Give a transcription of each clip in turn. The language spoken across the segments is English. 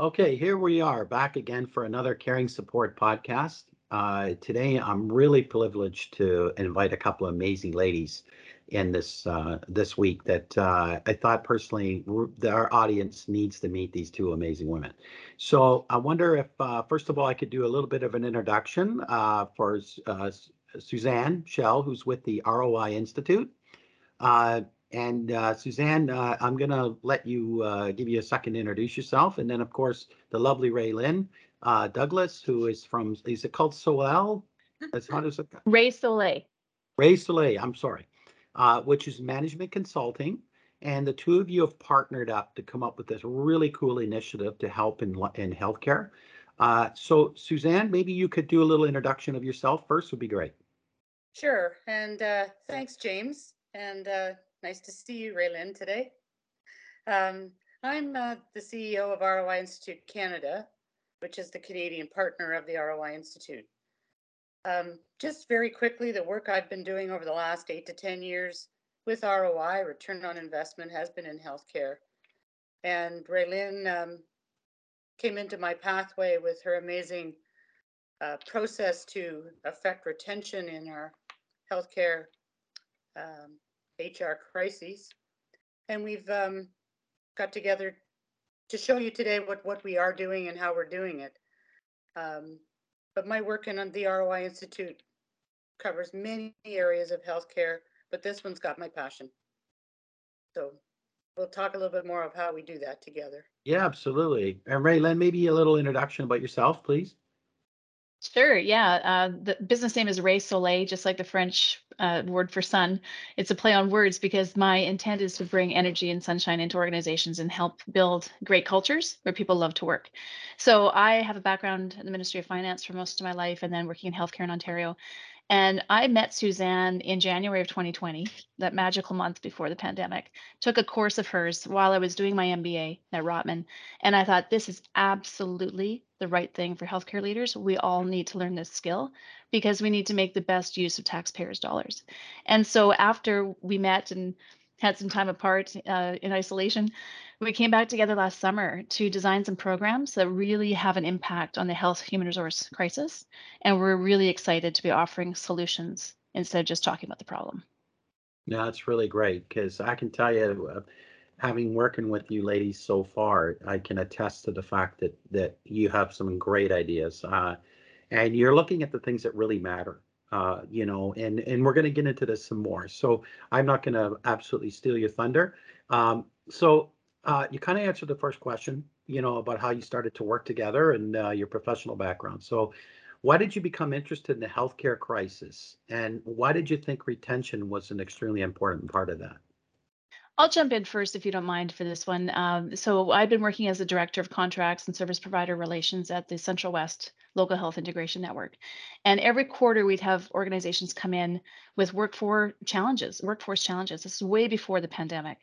Okay, here we are back again for another Caring Support podcast. Uh, today, I'm really privileged to invite a couple of amazing ladies in this uh, this week that uh, I thought personally that our audience needs to meet these two amazing women. So I wonder if uh, first of all I could do a little bit of an introduction uh, for uh, Suzanne Schell, who's with the ROI Institute. And uh, Suzanne, uh, I'm going to let you uh, give you a second to introduce yourself. And then, of course, the lovely Raelynn uh, Douglas, who is from, is it called Soleil? That's how does it Ray Soleil. Ray Soleil, I'm sorry, uh, which is management consulting. And the two of you have partnered up to come up with this really cool initiative to help in, in healthcare. Uh, so, Suzanne, maybe you could do a little introduction of yourself first, would be great. Sure. And thanks, James. And Nice to see you, Raelynn, today. Um, I'm uh, the CEO of ROI Institute Canada, which is the Canadian partner of the ROI Institute. Um, just very quickly, the work I've been doing over the last eight to 10 years with ROI, return on investment, has been in healthcare. And Raylin um, came into my pathway with her amazing uh, process to affect retention in our healthcare um, HR crises. And we've um, got together to show you today what, what we are doing and how we're doing it. Um, but my work in the ROI Institute covers many areas of healthcare, but this one's got my passion. So we'll talk a little bit more of how we do that together. Yeah, absolutely. And Raelynn, maybe a little introduction about yourself, please. Sure, yeah. Uh, the business name is Ray Soleil, just like the French uh, word for sun. It's a play on words because my intent is to bring energy and sunshine into organizations and help build great cultures where people love to work. So I have a background in the Ministry of Finance for most of my life and then working in healthcare in Ontario. And I met Suzanne in January of 2020, that magical month before the pandemic. Took a course of hers while I was doing my MBA at Rotman. And I thought, this is absolutely the right thing for healthcare leaders. We all need to learn this skill because we need to make the best use of taxpayers' dollars. And so after we met and had some time apart uh, in isolation, we came back together last summer to design some programs that really have an impact on the health human resource crisis. And we're really excited to be offering solutions instead of just talking about the problem. Yeah, that's really great because I can tell you, uh, having working with you ladies so far, I can attest to the fact that that you have some great ideas, uh, and you're looking at the things that really matter. Uh, you know, and and we're going to get into this some more. So I'm not going to absolutely steal your thunder. Um, so uh, you kind of answered the first question, you know, about how you started to work together and uh, your professional background. So, why did you become interested in the healthcare crisis, and why did you think retention was an extremely important part of that? I'll jump in first if you don't mind for this one. Um, so I've been working as a director of contracts and service provider relations at the Central West Local Health Integration Network. And every quarter we'd have organizations come in with workforce challenges, workforce challenges. This is way before the pandemic.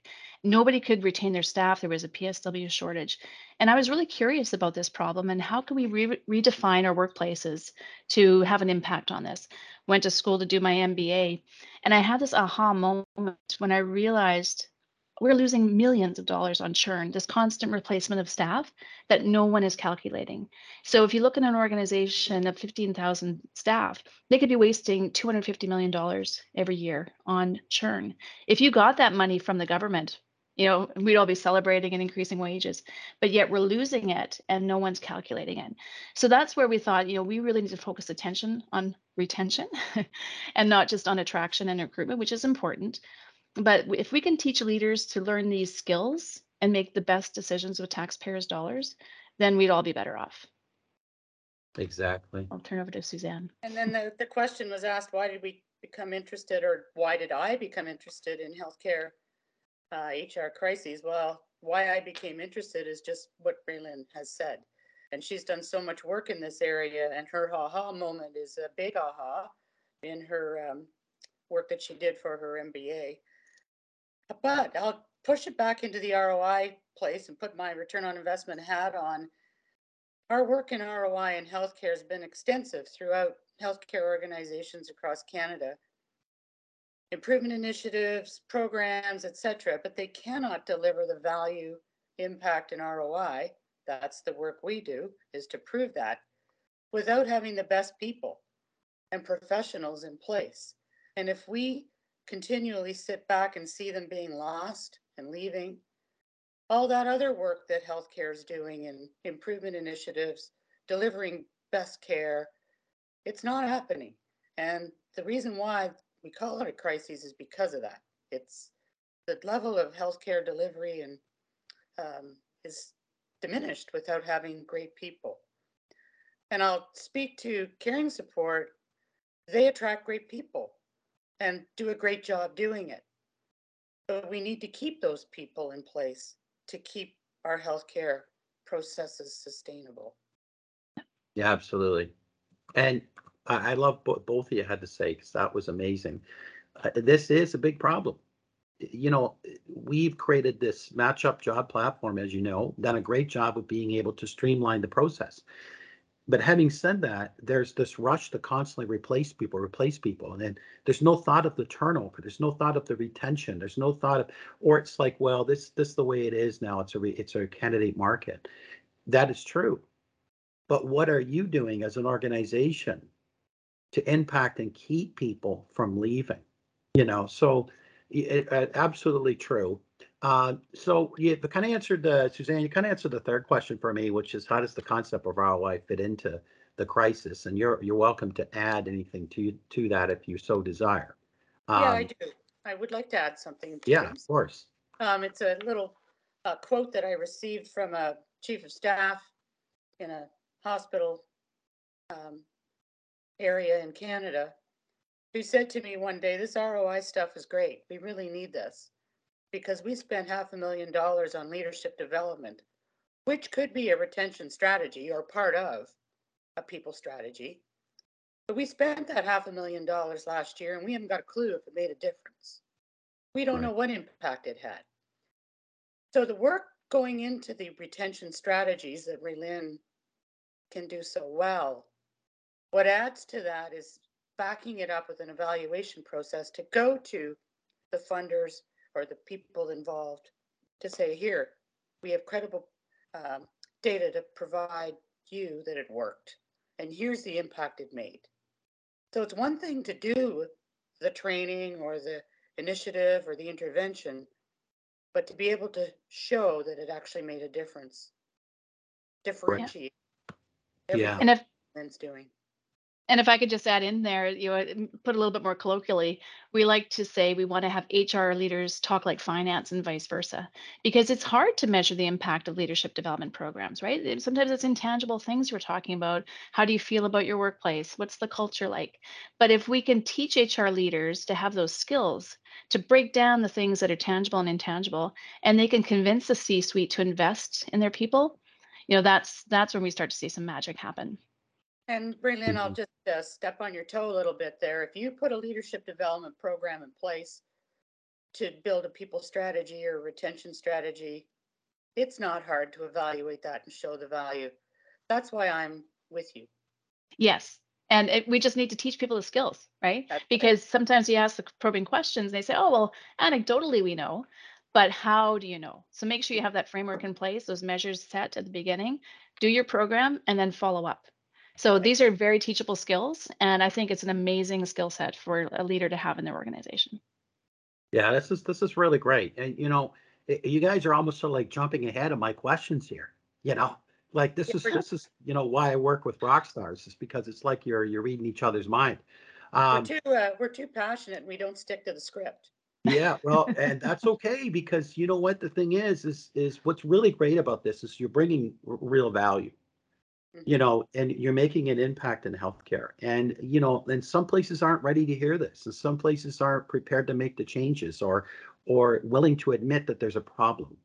Nobody could retain their staff. There was a PSW shortage. And I was really curious about this problem and how can we re- redefine our workplaces to have an impact on this. Went to school to do my MBA. And I had this aha moment when I realized we're losing millions of dollars on churn, this constant replacement of staff that no one is calculating. So if you look at an organization of 15,000 staff, they could be wasting $250 million every year on churn. If you got that money from the government, you know, we'd all be celebrating and increasing wages, but yet we're losing it and no one's calculating it. So that's where we thought, you know, we really need to focus attention on retention and not just on attraction and recruitment, which is important, but if we can teach leaders to learn these skills and make the best decisions with taxpayers' dollars, then we'd all be better off. Exactly. I'll turn over to Suzanne. And then the, the question was asked, why did we become interested or why did I become interested in healthcare uh, HR crises? Well, why I became interested is just what Raelynn has said. And she's done so much work in this area and her aha moment is a big aha in her um, work that she did for her MBA. But I'll push it back into the ROI place and put my return on investment hat on. Our work in ROI and healthcare has been extensive throughout healthcare organizations across Canada. Improvement initiatives, programs, etc., but they cannot deliver the value, impact, and ROI that's the work we do, is to prove that without having the best people and professionals in place. And if we continually sit back and see them being lost and leaving, all that other work that healthcare is doing and improvement initiatives, delivering best care, it's not happening. And the reason why we call it a crisis is because of that. It's the level of healthcare delivery and um, is diminished without having great people. And I'll speak to caring support. They attract great people and do a great job doing it. But we need to keep those people in place to keep our healthcare processes sustainable. Yeah, absolutely. And I, I love what both of you had to say because that was amazing. Uh, this is a big problem. You know, we've created this matchup job platform, as you know, done a great job of being able to streamline the process. But having said that, there's this rush to constantly replace people, replace people, and then there's no thought of the turnover. There's no thought of the retention. There's no thought of, or it's like, well, this this the way it is now. It's a re, it's a candidate market. That is true. But what are you doing as an organization to impact and keep people from leaving? You know, so it, it, absolutely true. Uh, so you kind of answered the Suzanne. You kind of answered the third question for me, which is how does the concept of ROI fit into the crisis? And you're you're welcome to add anything to to that if you so desire. Um, yeah, I um, do. I would like to add something. Yeah, of course. Um, it's a little uh, quote that I received from a chief of staff in a hospital um, area in Canada who said to me one day, This ROI stuff is great. We really need this because we spent half a million dollars on leadership development, which could be a retention strategy or part of a people strategy. But we spent that half a million dollars last year and we haven't got a clue if it made a difference. We don't right. know what impact it had. So the work going into the retention strategies that Raelynn can do so well. What adds to that is backing it up with an evaluation process to go to the funders or the people involved to say, here, we have credible um, data to provide you that it worked, and here's the impact it made. So it's one thing to do the training or the initiative or the intervention, but to be able to show that it actually made a difference, differentiate yeah. And if everything's doing. And if I could just add in there, you know, put a little bit more colloquially, we like to say we want to have HR leaders talk like finance and vice versa, because it's hard to measure the impact of leadership development programs, right? Sometimes it's intangible things we're talking about. How do you feel about your workplace? What's the culture like? But if we can teach HR leaders to have those skills to break down the things that are tangible and intangible, and they can convince the C-suite to invest in their people, you know that's that's when we start to see some magic happen And Raelynn, I'll Mhm. just uh, step on your toe a little bit there. If you put a leadership development program in place to build a people strategy or retention strategy, it's not hard to evaluate that and show the value. That's why I'm with you. yes and it, we just need to teach people the skills right That's right. because sometimes you ask the probing questions they say oh well anecdotally we know but how do you know so make sure you have that framework in place those measures set at the beginning do your program and then follow up so these are very teachable skills and i think it's an amazing skill set for a leader to have in their organization Yeah, this is this is really great. And you know, you guys are almost sort of like jumping ahead of my questions here. You know, like this Yeah, is we're- this is you know why I work with rock stars is because it's like you're you're reading each other's mind. We're Um, too, uh, we're too passionate and we don't stick to the script. yeah, well, and that's okay because you know what the thing is is is what's really great about this is you're bringing r- real value. You know, and you're making an impact in healthcare. And you know, and some places aren't ready to hear this, and some places aren't prepared to make the changes or or willing to admit that there's a problem.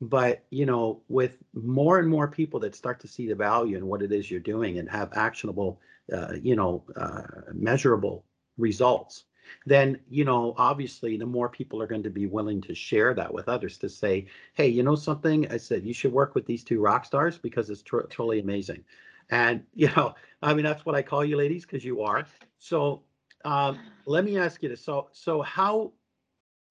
But you know, with more and more people that start to see the value in what it is you're doing and have actionable, uh, you know, uh, measurable results, then you know, obviously, the more people are going to be willing to share that with others to say, "Hey, you know something? I said you should work with these two rock stars because it's tr- amazing." And you know, I mean, that's what I call you, ladies, because you are. So, um, let me ask you this: so, so how,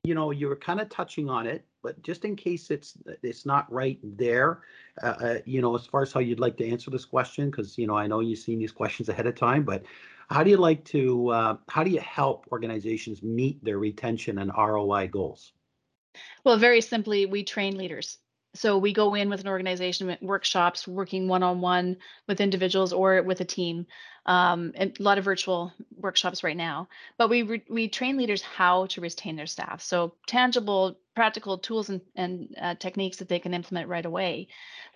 you know, you were kind of touching on it but just in case it's, it's not right there, uh, uh, you know, as far as how you'd like to answer this question, because, you know, I know you've seen these questions ahead of time, but how do you like to, uh, how do you help organizations meet their retention and ROI goals? Well, very simply, we train leaders. So we go in with an organization workshops, working one-on-one with individuals or with a team. Um, and a lot of virtual workshops right now. But we re- we train leaders how to retain their staff. So tangible, practical tools and, and uh, techniques that they can implement right away.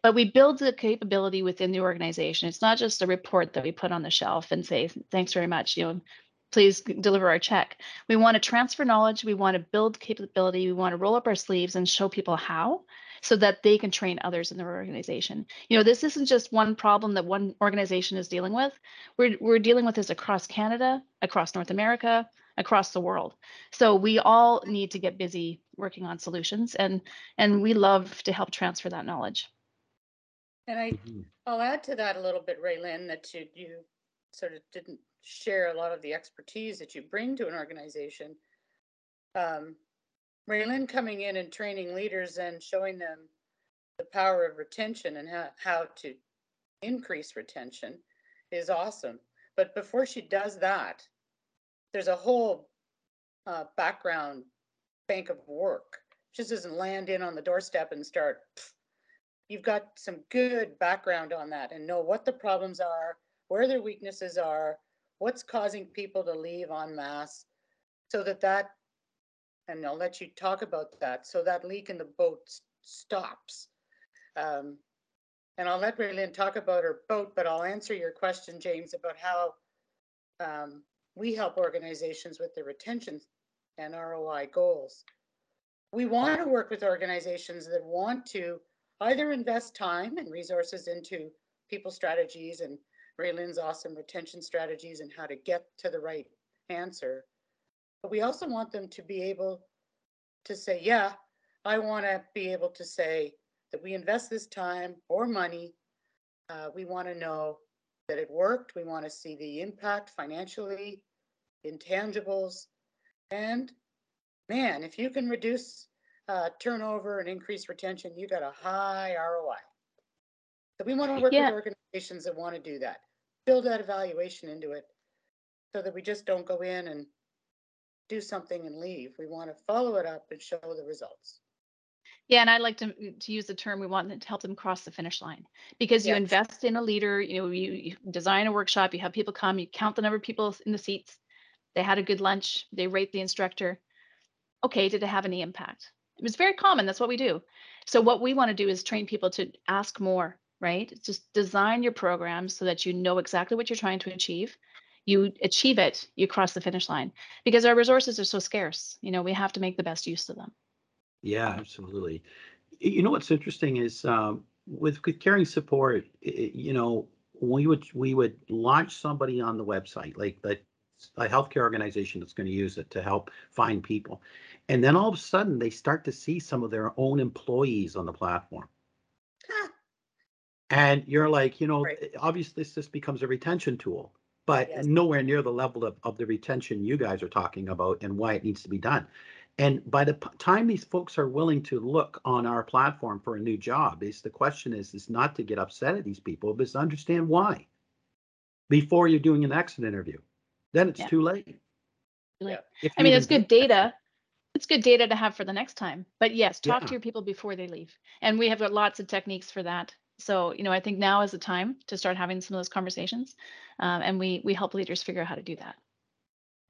But we build the capability within the organization. It's not just a report that we put on the shelf and say thanks very much. You know, please deliver our check. We want to transfer knowledge. We want to build capability. We want to roll up our sleeves and show people how so that they can train others in their organization. You know, this isn't just one problem that one organization is dealing with. We're, we're dealing with this across Canada, across North America, across the world. So we all need to get busy working on solutions and and we love to help transfer that knowledge. And I, Mhm. I'll add to that a little bit, Raelynn, that you, you sort of didn't share a lot of the expertise that you bring to an organization. Um, Raelynn coming in and training leaders and showing them the power of retention and how, how to increase retention is awesome. But before she does that, there's a whole uh, background bank of work. She just doesn't land in on the doorstep and start. pff. You've got some good background on that and know what the problems are, where their weaknesses are, what's causing people to leave en masse, so that that, and I'll let you talk about that, so that leak in the boat stops. Um, and I'll let Raelynn talk about her boat, but I'll answer your question, James, about how um, we help organizations with their retention and ROI goals. We want to work with organizations that want to either invest time and resources into people strategies and Raelynn's awesome retention strategies and how to get to the right answer. But we also want them to be able to say, yeah, I want to be able to say that we invest this time or money. Uh, we want to know that it worked. We want to see the impact financially, intangibles. And man, if you can reduce uh, turnover and increase retention, you got a high ROI. So we want to work Yeah. with organizations that want to do that, build that evaluation into it so that we just don't go in and do something and leave. We want to follow it up and show the results. Yeah, and I like to mm, to use the term we want to help them cross the finish line because you invest in a leader. You know, you, you design a workshop, you have people come, you count the number of people in the seats. They had a good lunch. They rate the instructor. Okay, did it have any impact? It was very common. That's what we do. So what we want to do is train people to ask more. Right? Just design your program so that you know exactly what you're trying to achieve. You achieve it, you cross the finish line because our resources are so scarce. You know, we have to make the best use of them. Yeah, absolutely. You know what's interesting is um, with with caring support, i- i- you know, we would we would launch somebody on the website, like like a healthcare organization that's going to use it to help find people, and then all of a sudden they start to see some of their own employees on the platform. And you're like, you know, Right. obviously this this becomes a retention tool, but Yes. nowhere near the level of, of the retention you guys are talking about and why it needs to be done. And by the p- time these folks are willing to look on our platform for a new job, is the question is is not to get upset at these people, but to understand why before you're doing an exit interview. Then it's Yeah. too late. If I mean, it's good do an exit. data. It's good data to have for the next time. But yes, talk Yeah. to your people before they leave. And we have got lots of techniques for that. So, you know, I think now is the time to start having some of those conversations. Um, and we we help leaders figure out how to do that.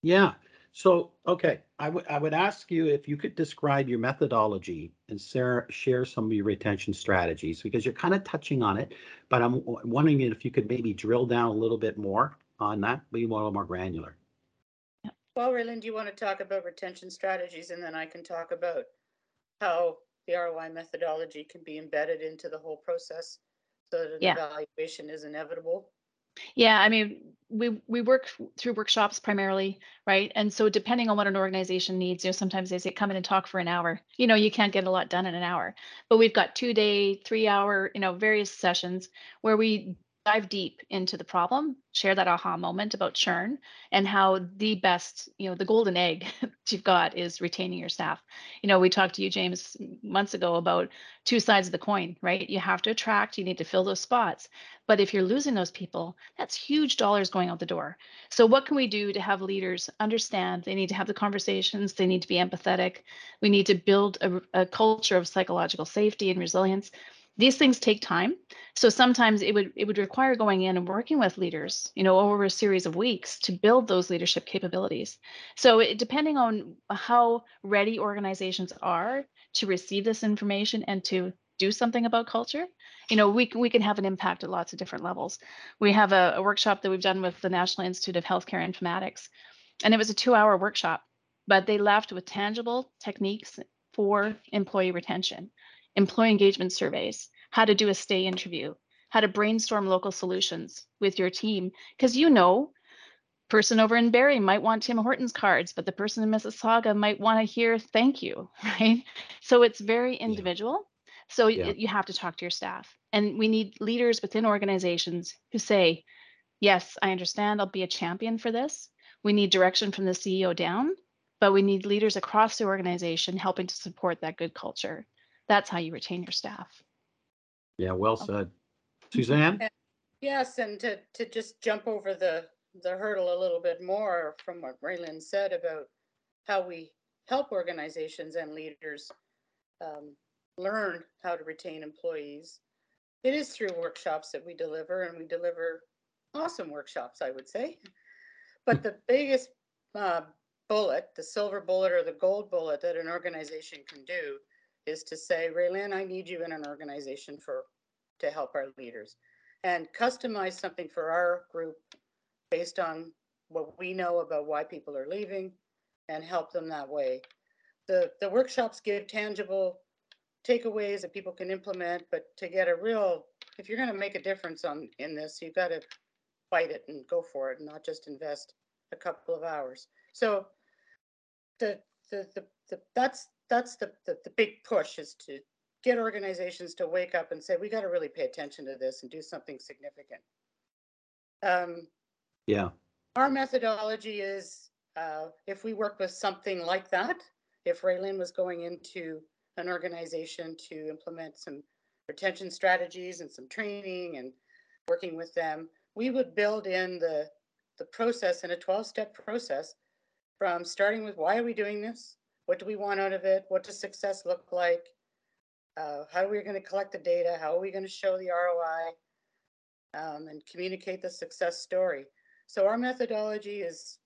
Yeah. So, okay, I would I would ask you if you could describe your methodology and share share some of your retention strategies because you're kind of touching on it, but I'm w- wondering if you could maybe drill down a little bit more on that, be a little more granular. Well, Raelynn, do you want to talk about retention strategies and then I can talk about how the ROI methodology can be embedded into the whole process so that an Yeah. evaluation is inevitable? Yeah, I mean, we we work through workshops primarily, right? And so depending on what an organization needs, you know, sometimes they say come in and talk for an hour. You know, you can't get a lot done in an hour. But we've got two day, three hour, you know, various sessions where we dive deep into the problem, share that aha moment about churn and how the best, you know, the golden egg that you've got is retaining your staff. You know, we talked to you, James, months ago about two sides of the coin, right? You have to attract, you need to fill those spots. But if you're losing those people, that's huge dollars going out the door. So, what can we do to have leaders understand they need to have the conversations, they need to be empathetic, we need to build a, a culture of psychological safety and resilience these things take time. So sometimes it would it would require going in and working with leaders you know over a series of weeks to build those leadership capabilities. So it, depending on how ready organizations are to receive this information and to do something about culture you know we can we can have an impact at lots of different levels. We have a, a workshop that we've done with the national institute of healthcare informatics and it was a two hour workshop but they left with tangible techniques for employee retention employee engagement surveys, how to do a stay interview, how to brainstorm local solutions with your team. Because you know, person over in Barrie might want Tim Hortons cards, but the person in Mississauga might want to hear thank you, right? So it's very individual. So Yeah. you have to talk to your staff. And we need leaders within organizations who say, yes, I understand, I'll be a champion for this. We need direction from the CEO down, but we need leaders across the organization helping to support that good culture that's how you retain your staff. Yeah, well said. Suzanne? Yes, and to, to just jump over the, the hurdle a little bit more from what Raelynn said about how we help organizations and leaders um, learn how to retain employees. It is through workshops that we deliver, and we deliver awesome workshops, I would say. But the biggest uh, bullet, the silver bullet or the gold bullet that an organization can do is to say, Raelynn, I need you in an organization for to help our leaders and customize something for our group based on what we know about why people are leaving and help them that way. The the workshops give tangible takeaways that people can implement, but to get a real if you're going to make a difference on in this, you've got to fight it and go for it and not just invest a couple of hours. So the the the, the that's that's the, the the big push is to get organizations to wake up and say we got to really pay attention to this and do something significant. Um, Yeah, our methodology is uh, if we work with something like that, if Raelynn was going into an organization to implement some retention strategies and some training and working with them, we would build in the the process in a 12 step process from starting with why are we doing this? What do we want out of it? What does success look like? Uh, how are we going to collect the data? How are we going to show the ROI um, and communicate the success story? So our methodology is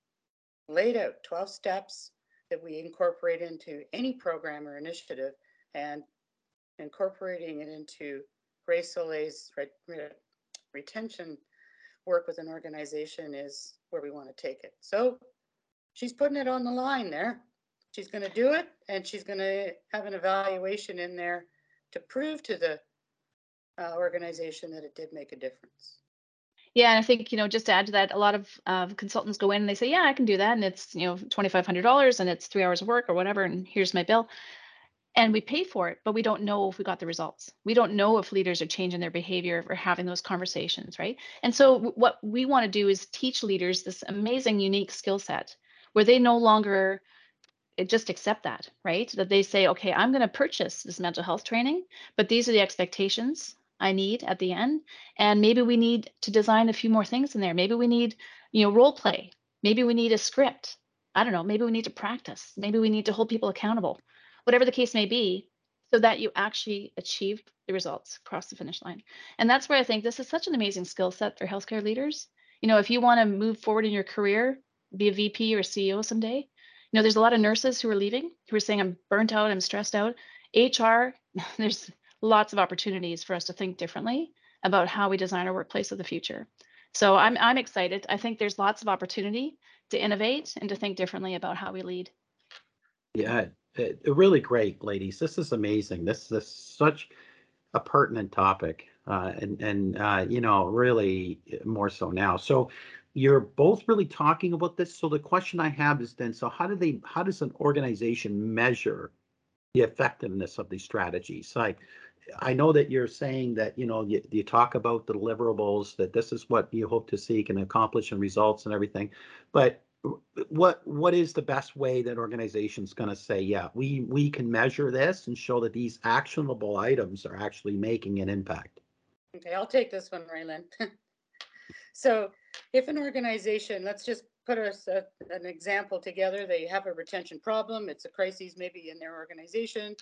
laid out 12 steps that we incorporate into any program or initiative and incorporating it into Ray Soleil's re- re- retention work with an organization is where we want to take it. So she's putting it on the line there. She's going to do it and she's going to have an evaluation in there to prove to the uh, organization that it did make a difference. Yeah, and I think you know just to add to that, a lot of uh, consultants go in and they say, "Yeah, I can do that," and it's you know twenty five hundred dollars and it's three hours of work or whatever, and here's my bill, and we pay for it, but we don't know if we got the results. We don't know if leaders are changing their behavior or having those conversations, right? And so what we want to do is teach leaders this amazing, unique skill set where they no longer just accept that, right? That they say, okay, I'm going to purchase this mental health training, but these are the expectations I need at the end. And maybe we need to design a few more things in there. Maybe we need, you know, role play. Maybe we need a script. I don't know. Maybe we need to practice. Maybe we need to hold people accountable, whatever the case may be, so that you actually achieve the results across the finish line. And that's where I think this is such an amazing skill set for healthcare leaders. You know, if you want to move forward in your career, be a VP or CEO someday, know, there's a lot of nurses who are leaving who are saying, I'm burnt out, I'm stressed out. HR, there's lots of opportunities for us to think differently about how we design our workplace of the future. So I'm I'm excited. I think there's lots of opportunity to innovate and to think differently about how we lead. yeah, it, it really great, ladies. This is amazing. This is such a pertinent topic, uh, and and uh, you know really more so now. So you're both really talking about this. So the question I have is then, so how do they? How does an organization measure the effectiveness of these strategies? Like, I know that you're saying that, you know, you, you talk about the deliverables, that this is what you hope to seek and accomplish and results and everything. But what, what is the best way that organization's gonna say, yeah, we, we can measure this and show that these actionable items are actually making an impact? Okay, I'll take this one, Raelynn. So if an organization, let's just put us a- an example together, they have a retention problem, it's a crisis maybe in their organization.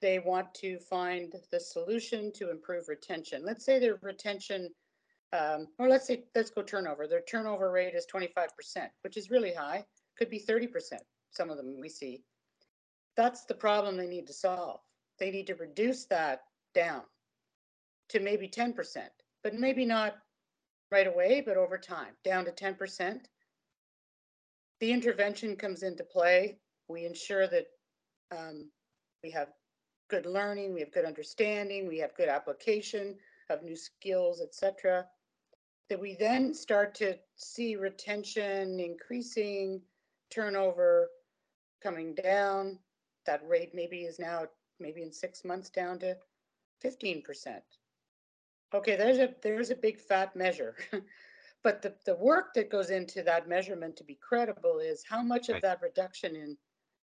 They want to find the solution to improve retention. Let's say their retention, um, or let's say, let's go turnover. Their turnover rate is twenty-five percent, which is really high, could be thirty percent, some of them we see. That's the problem they need to solve. They need to reduce that down to maybe ten percent, but maybe not right away, but over time, down to ten percent. The intervention comes into play. We ensure that um, we have good learning, we have good understanding, we have good application of new skills, etc. That we then start to see retention increasing, turnover coming down. That rate maybe is now, maybe in six months, down to fifteen percent. Okay, there's a, there's a big fat measure. But the, the work that goes into that measurement to be credible is how much of that reduction in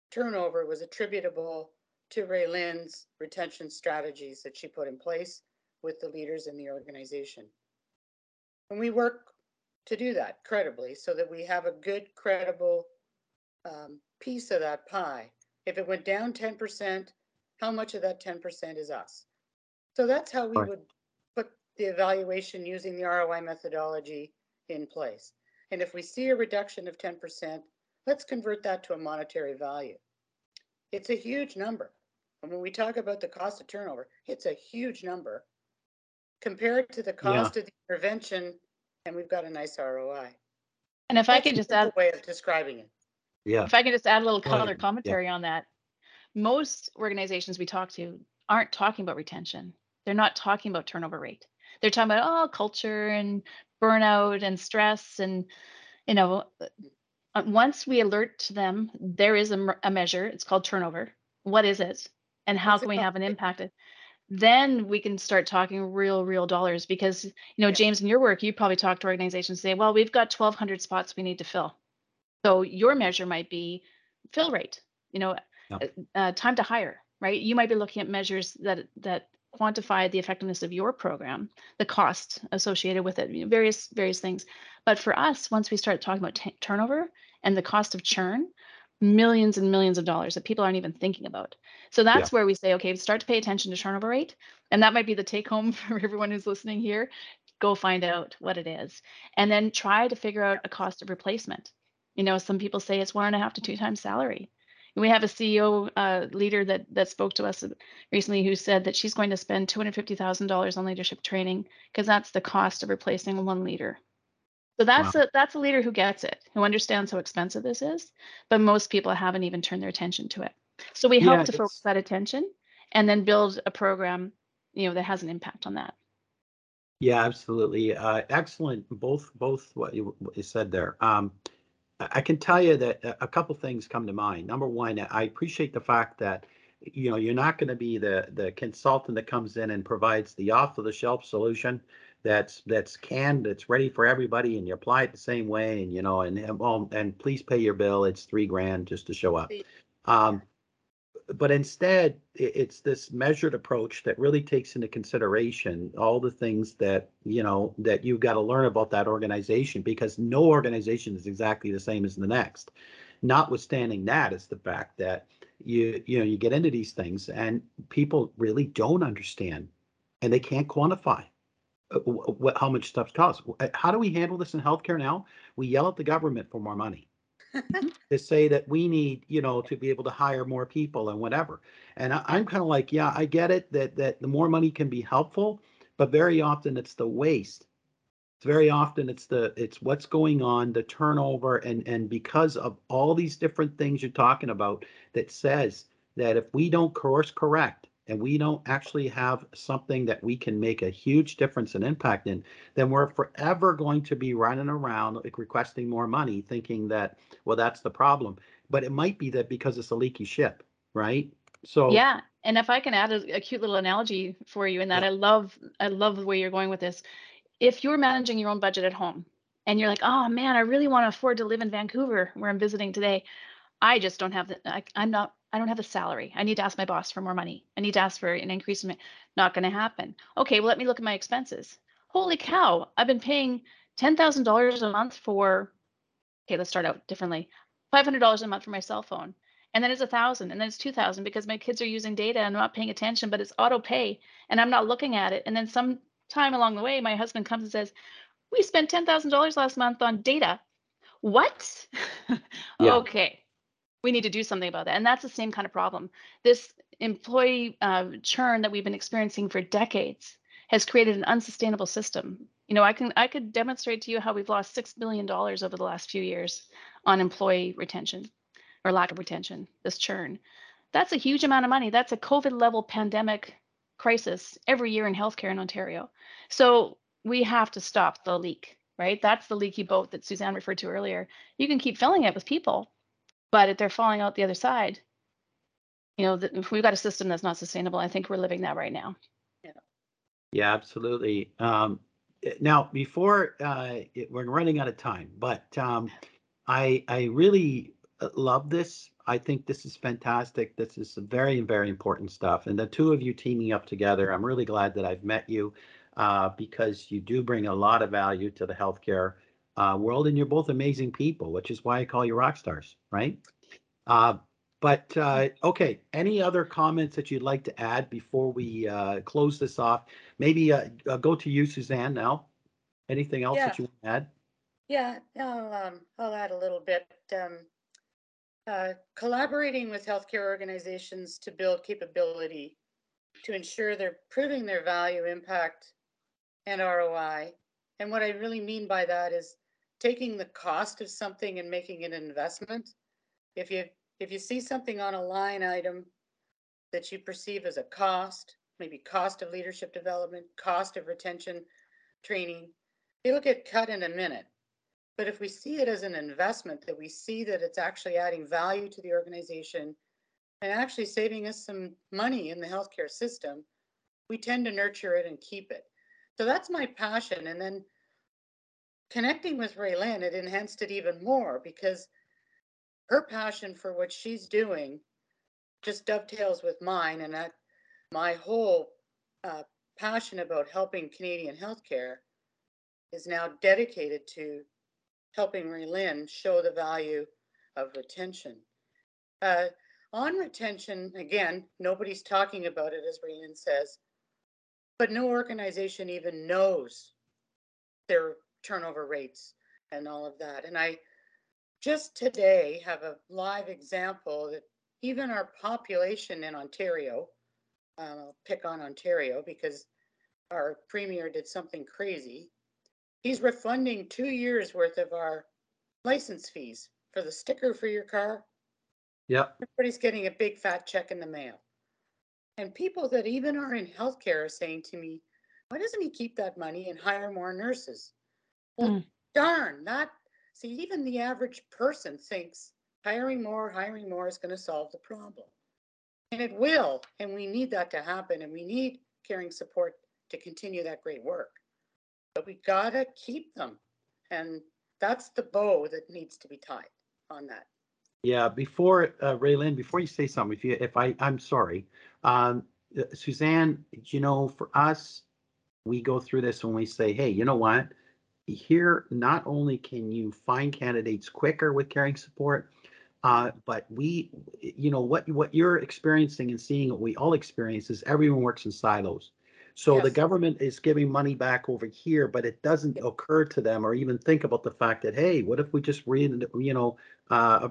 turnover was attributable to Raelynn's retention strategies that she put in place with the leaders in the organization. And we work to do that credibly so that we have a good, credible um, piece of that pie. If it went down ten percent, how much of that ten percent is us? So that's how we would the evaluation using the ROI methodology in place. And if we see a reduction of ten percent, let's convert that to a monetary value. It's a huge number. And when we talk about the cost of turnover, it's a huge number compared to the cost of the intervention, and we've got a nice ROI. And if I could just simple add, Way of describing it. Yeah, if I could just add a little Go ahead, color yeah. commentary on that. Most organizations we talk to aren't talking about retention. They're not talking about turnover rate. They're talking about, oh, culture and burnout and stress and, you know, uh, once we alert to them, there is a, a measure, it's called turnover. What is it? And how What's can we called? have an impact? Then we can start talking real, real dollars because, you know, Yeah. James, in your work, you probably talk to organizations, say, well, we've got 1200 spots we need to fill. So your measure might be fill rate, you know, uh, uh, time to hire, right? You might be looking at measures that, that quantify the effectiveness of your program, the cost associated with it, you know, various, various things. But for us, once we start talking about turnover and the cost of churn, millions and millions of dollars that people aren't even thinking about. So that's where we say, okay, start to pay attention to turnover rate. And that might be the take home for everyone who's listening here. Go find out what it is. And then try to figure out a cost of replacement. You know, some people say it's one and a half to two times salary. We have a CEO uh, leader that that spoke to us recently who said that she's going to spend two hundred fifty thousand dollars on leadership training because that's the cost of replacing one leader. So that's a that's a leader who gets it, who understands how expensive this is, but most people haven't even turned their attention to it. So we Yeah, help to focus that attention and then build a program, you know, that has an impact on that. yeah, absolutely. Uh, excellent, both, both what you, what you said there. Um, I can tell you that a- a couple things come to mind. Number one, I appreciate the fact that, you know, you're not going to be the, the consultant that comes in and provides the off-the-shelf solution that's, that's canned, that's ready for everybody, and you apply it the same way, and, you know, and, and, well, and please pay your bill, it's three grand just to show up. Um, but instead, it's this measured approach that really takes into consideration all the things that, you know, that you've got to learn about that organization because no organization is exactly the same as the next. Notwithstanding that is the fact that you, you know, you get into these things and people really don't understand and they can't quantify uh, what, how much stuff costs. How do we handle this in healthcare now? We yell at the government for more money Mm-hmm. to say that we need, you know, to be able to hire more people and whatever. And I, I'm kind of like, yeah, I get it that that the more money can be helpful, but very often it's the waste. It's very often it's the it's what's going on, the turnover, and and because of all these different things you're talking about, that says that if we don't course correct and we don't actually have something that we can make a huge difference and impact in, then we're forever going to be running around like requesting more money, thinking that well, that's the problem. But it might be that because it's a leaky ship, right? So Yeah, And if I can add a, a cute little analogy for you in that Yeah. I love I love the way you're going with this. If you're managing your own budget at home and you're like, oh man, I really want to afford to live in Vancouver where I'm visiting today. I just don't have the I, I'm not I don't have the salary. I need to ask my boss for more money. I need to ask for an increase in my not going to happen. Okay, well let me look at my expenses. Holy cow, I've been paying $10,000 a month for okay, let's start out differently. $500 a month for my cell phone. And then it's a thousand and then it's 2000 because my kids are using data and I'm not paying attention, but it's auto pay and I'm not looking at it. And then sometime along the way, my husband comes and says, we spent $10,000 last month on data. What? Yeah. Okay. We need to do something about that. And that's the same kind of problem. This employee uh, churn that we've been experiencing for decades has created an unsustainable system. You know, I can I could demonstrate to you how we've lost six billion dollars over the last few years on employee retention or lack of retention, this churn. That's a huge amount of money. That's a COVID level pandemic crisis every year in healthcare in Ontario. So we have to stop the leak, right? That's the leaky boat that Suzanne referred to earlier. You can keep filling it with people, but if they're falling out the other side, you know, the, if we've got a system that's not sustainable. I think we're living that right now. Yeah, absolutely. Um, eh, now, before uh, it, we're running out of time, but um, I I really uh, love this. I think this is fantastic. This is some very very important stuff, and the two of you teaming up together. I'm really glad that I've met you uh, because you do bring a lot of value to the healthcare uh, world, and you're both amazing people, which is why I call you rock stars, right? Uh, but uh, okay, any other comments that you'd like to add before we uh, close this off? Maybe uh, uh, go to you, Suzanne. Now, anything else that you want to add? Yeah, I'll, um, I'll add a little bit. Um, uh, collaborating with healthcare organizations to build capability to ensure they're proving their value, impact, and ROI. And what I really mean by that is taking the cost of something and making it an investment. If you if you see something on a line item that you perceive as a cost, maybe cost of leadership development, cost of retention training, it'll get cut in a minute. But if we see it as an investment, that we see that it's actually adding value to the organization and actually saving us some money in the healthcare system, we tend to nurture it and keep it. So that's my passion. And then connecting with Raelynn, it enhanced it even more because her passion for what she's doing just dovetails with mine. And that my whole uh, passion about helping Canadian healthcare is now dedicated to helping Raelynn show the value of retention. Uh, on retention, again, nobody's talking about it, as Raelynn says, but no organization even knows their turnover rates and all of that. And I just today have a live example that even our population in Ontario, uh, I'll pick on Ontario because our premier did something crazy. He's refunding two years worth of our license fees for the sticker for your car. Yep. Everybody's getting a big fat check in the mail. And people that even are in healthcare are saying to me, why doesn't he keep that money and hire more nurses? Well, Mm. darn, that, see, even the average person thinks hiring more, hiring more is going to solve the problem. And it will. And we need that to happen. And we need caring support to continue that great work. But we got to keep them. And that's the bow that needs to be tied on that. Yeah, before uh, Raelynn, before you say something, if you, if I, I'm sorry, um, uh, Suzanne, you know, for us, we go through this when we say, hey, you know what? Here, not only can you find candidates quicker with caring support, uh, but we, you know, what what you're experiencing and seeing, what we all experience is everyone works in silos. So the government is giving money back over here, but it doesn't occur to them or even think about the fact that, hey, what if we just re, you know, uh,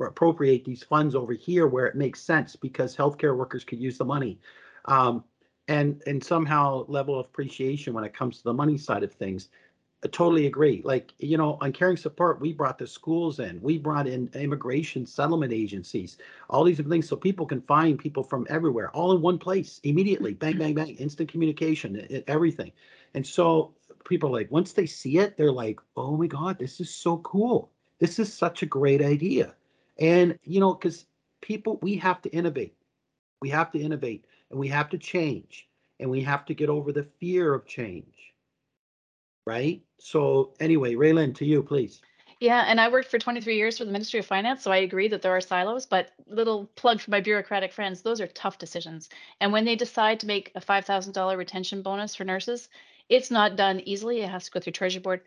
appropriate these funds over here where it makes sense because healthcare workers could use the money. Um, and, and somehow level of appreciation when it comes to the money side of things. I totally agree. Like, you know, on caring support, we brought the schools in, we brought in immigration settlement agencies, all these different things. So people can find people from everywhere, all in one place immediately, bang, bang, bang, instant communication, everything. And so people like, once they see it, they're like, oh my God, this is so cool. This is such a great idea. And, you know, because people, we have to innovate. We have to innovate and we have to change and we have to get over the fear of change. Right? So anyway, Raelynn, to you, please. Yeah, and I worked for 23 years for the Ministry of Finance, so I agree that there are silos, but little plug for my bureaucratic friends, those are tough decisions. And when they decide to make a $5,000 retention bonus for nurses, it's not done easily. It has to go through Treasury Board.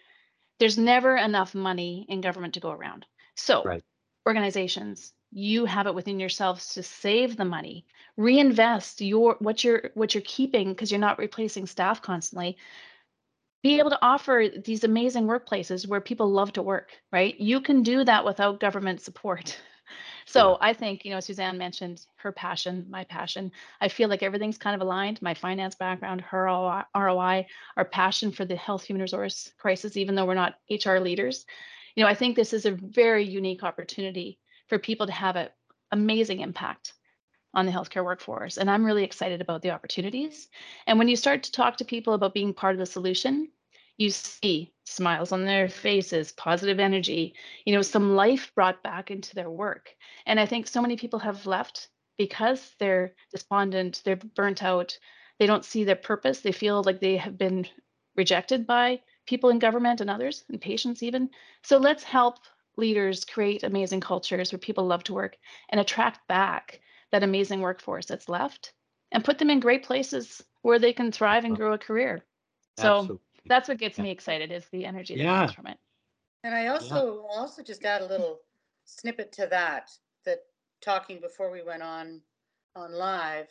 There's never enough money in government to go around. So, Right. organizations, you have it within yourselves to save the money, reinvest your what you're what you're keeping because you're not replacing staff constantly be able to offer these amazing workplaces where people love to work, right? You can do that without government support. So I think, you know, Suzanne mentioned her passion, my passion. I feel like everything's kind of aligned. My finance background, her ROI, our passion for the health human resource crisis, even though we're not HR leaders. You know, I think this is a very unique opportunity for people to have an amazing impact on the healthcare workforce. And I'm really excited about the opportunities. And when you start to talk to people about being part of the solution, you see smiles on their faces, positive energy, you know, some life brought back into their work. And I think so many people have left because they're despondent, they're burnt out, they don't see their purpose, they feel like they have been rejected by people in government and others, and patients even. So let's help leaders create amazing cultures where people love to work and attract back that amazing workforce that's left and put them in great places where they can thrive and grow a career. So Absolutely. that's what gets Yeah. me excited is the energy that Yeah. comes from it. And I also, also just add a little snippet to that, that talking before we went on, on live,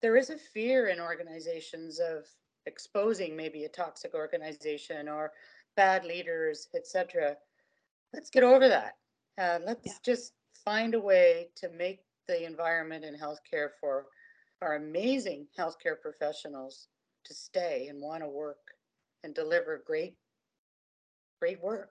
there is a fear in organizations of exposing maybe a toxic organization or bad leaders, etc. Let's get over that. Uh, let's just find a way to make the environment in healthcare for our amazing healthcare professionals to stay and want to work and deliver great, great work.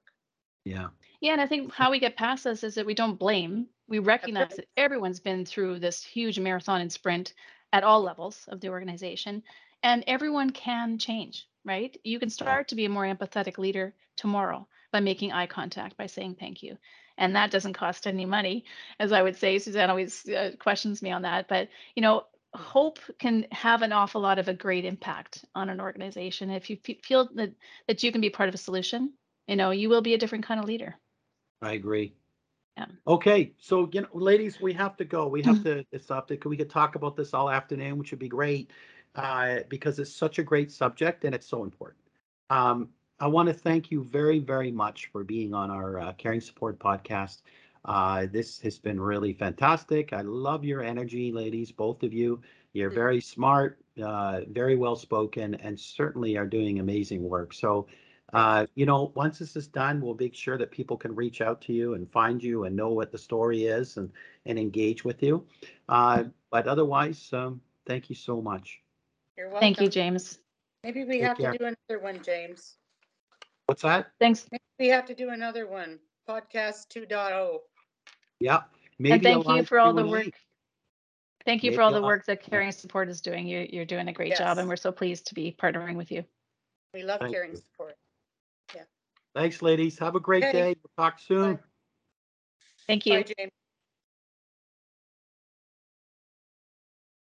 Yeah. Yeah, and I think how we get past this is that we don't blame. We recognize that everyone's been through this huge marathon and sprint at all levels of the organization, and everyone can change, right? You can start to be a more empathetic leader tomorrow by making eye contact, by saying thank you. And that doesn't cost any money, as I would say. Suzanne always uh, questions me on that. But, you know, hope can have an awful lot of a great impact on an organization. If you fe- feel that, that you can be part of a solution, you know, you will be a different kind of leader. I agree. Yeah. Okay, so you know, ladies, we have to go. We have to stop it. We could talk about this all afternoon, which would be great, uh, because it's such a great subject and it's so important. Um, I want to thank you very, very much for being on our uh, Caring Support podcast. Uh, this has been really fantastic. I love your energy, ladies, both of you. You're very smart, uh, very well spoken, and certainly are doing amazing work. So, uh, you know, once this is done, we'll make sure that people can reach out to you and find you and know what the story is and and engage with you. Uh, but otherwise, um, thank you so much. You're welcome. Thank you, James. Maybe we Take have care. to do another one, James. What's that? Thanks. We have to do another one, podcast oh. 2.0. Yeah. Maybe and thank you for all the work. Thank you Maybe for all the work that Caring Support is doing. You, you're doing a great job, and we're so pleased to be partnering with you. We love Thank caring you. support. Yeah. Thanks, ladies. Have a great Okay. day. We'll talk soon. Bye. Thank Bye, you. James.